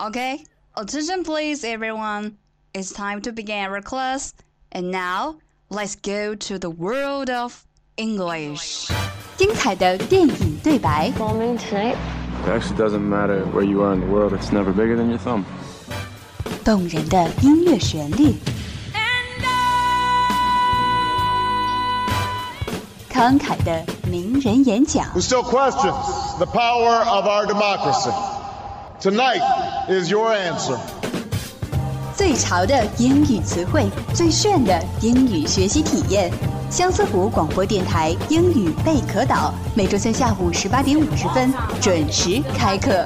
Okay, attention please everyone. It's time to begin our class. And now, let's go to the world of English. 精彩的电影对白， Bombing tonight. It actually doesn't matter where you are in the world, it's never bigger than your thumb. 动人的音乐旋律，慷慨的名人演讲， who still questions the power of our democracy. Tonight is your answer. 最潮的英语词汇，最炫的英语学习体验。相思湖广播电台英语贝壳岛，每周三下午十八点五十分准时开课。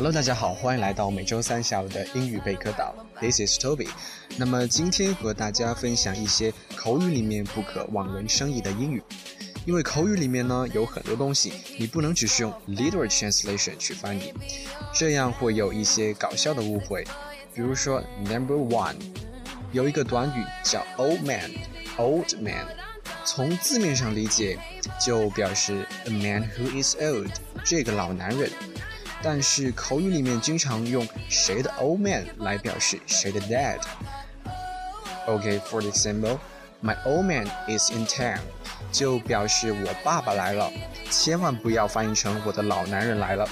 Hello，大家好，欢迎来到每周三下午的英语贝壳岛。This is Toby。那么今天和大家分享一些口语里面不可望文生义的英语。因为口语里面呢有很多东西，你不能只是用 literal translation 去翻译，这样会有一些搞笑的误会。比如说 number one，有一个短语叫 old man，old man，从字面上理解就表示 a man who is old，这个老男人。但是口语里面经常用谁的 old man 来表示谁的 dad。OK，for、example，my old man is in town，就表示我爸爸来了，千万不要翻译成我的老男人来了。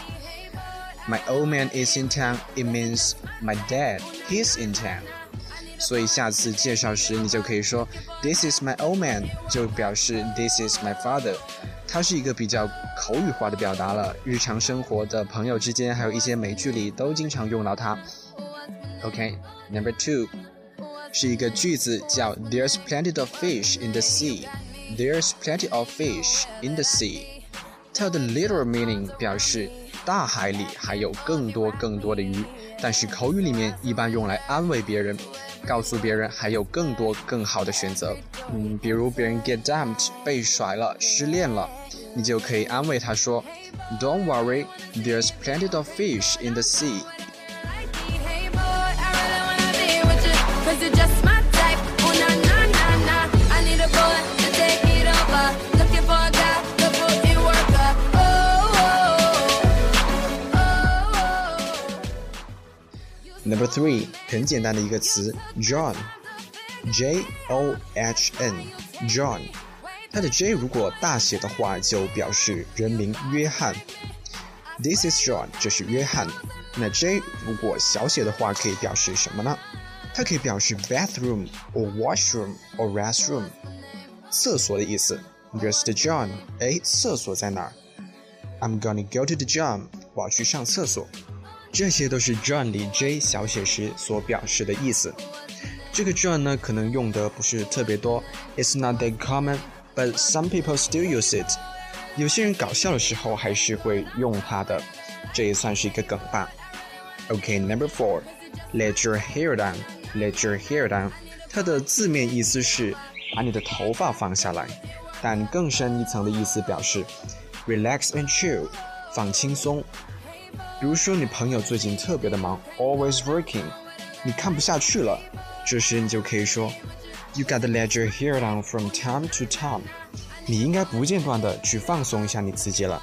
My old man is in town. It means my dad. He's in town. 所以下次介绍时，你就可以说 "This is my old man"，就表示 "This is my father"。 它是一个比较口语化的表达了，日常生活的朋友之间，还有一些美剧里都经常用到它。OK，Number、two 是一个句子叫 "There's plenty of fish in the sea." There's plenty of fish in the sea. 它的 literal meaning 表示大海里还有更多更多的鱼，但是口语里面一般用来安慰别人，告诉别人还有更多更好的选择。嗯，比如别人 get dumped 被甩了、失恋了，你就可以安慰他说，Don't worry, there's plenty of fish in the sea. Number three，很简单的一个词，John，J O H N，John，它的 J 如果大写的话，就表示人名约翰。This is John，这是约翰。那 J 如果小写的话，可以表示什么呢？它可以表示 bathroom or washroom or restroom，厕所的意思。Where's the John，哎，厕所在哪儿？I'm gonna go to the John，我要去上厕所。这些都是 John 里 J 小写时所表示的意思。这个 John 呢，可能用的不是特别多，It's not that common, but some people still use it。有些人搞笑的时候还是会用它的，这也算是一个梗吧。OK，Number、four，Let your hair down. Let your hair down. 它的字面意思是把你的头发放下来，但更深一层的意思表示 relax and chill，放轻松。比如说，你朋友最近特别的忙，always working，你看不下去了，这时你就可以说，You gotta let your hair down from time to time，你应该不间断的去放松一下你自己了。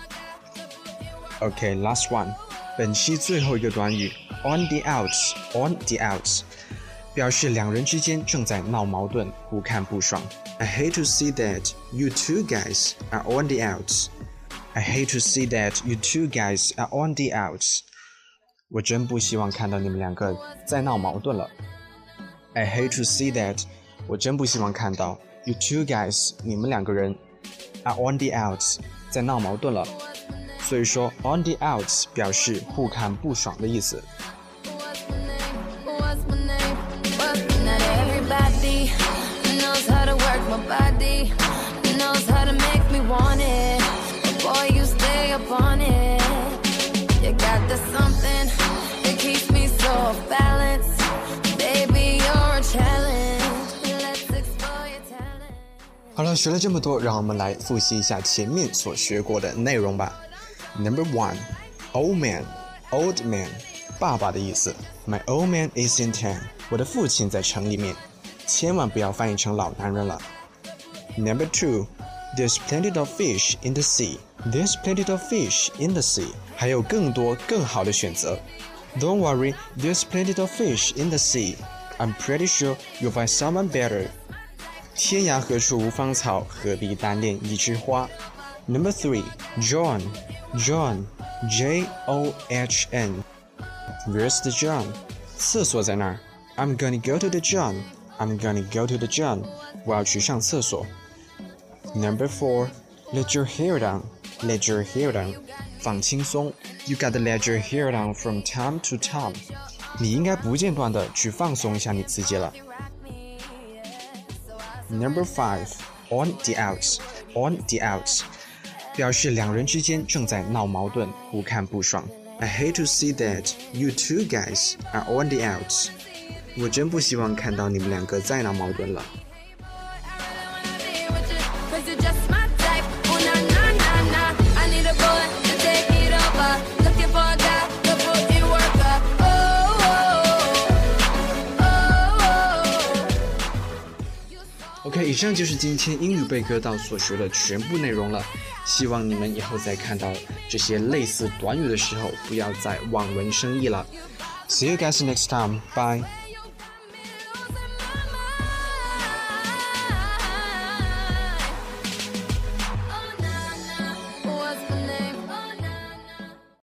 OK，last、one，本期最后一个短语，on the outs，on the outs，表示两人之间正在闹矛盾，互看不爽。I hate to see that you two guys are on the outs. I hate to see that you two guys are on the outs. 我真不希望看到你们两个在闹矛盾了。I hate to see that. 我真不希望看到 you two guys 你们两个人 are on the outs 在闹矛盾了。所以说 on the outs 表示互看不爽的意思。 You got the something that keeps me so off balance. Baby, you're a challenge. Let's explore your talent. 了，学了这么多，让我们来复习一下前面所学过的内容吧。Number one, old man, old man，爸爸的意思。My old man is in town，我的父亲在城里面。千万不要翻译成老男人了。Number two, there's plenty of fish in the sea. There's plenty of fish in the sea. 还有更多更好的选择。Don't worry, there's plenty of fish in the sea. I'm pretty sure you'll find someone better. 天涯何处无芳草，何必单恋一枝花。Number three, John, John, J O H N. Where's the John? 厕所在那儿。I'm gonna go to the John. I'm gonna go to the John. 我要去上厕所。 Number four, let your hair down. Let your hair down. 放轻松。You gotta let your hair down from time to time. 你应该不间断的去放松一下你自己了。Number five, on the outs. On the outs. 表示两人之间正在闹矛盾，不看不爽。I hate to see that you two guys are on the outs. 我真不希望看到你们两个再闹矛盾了。 OK，以上就是今天英语备课到所学的全部内容了。希望你们以后在看到这些类似短语的时候，不要再望文生义了。See you guys next time. Bye.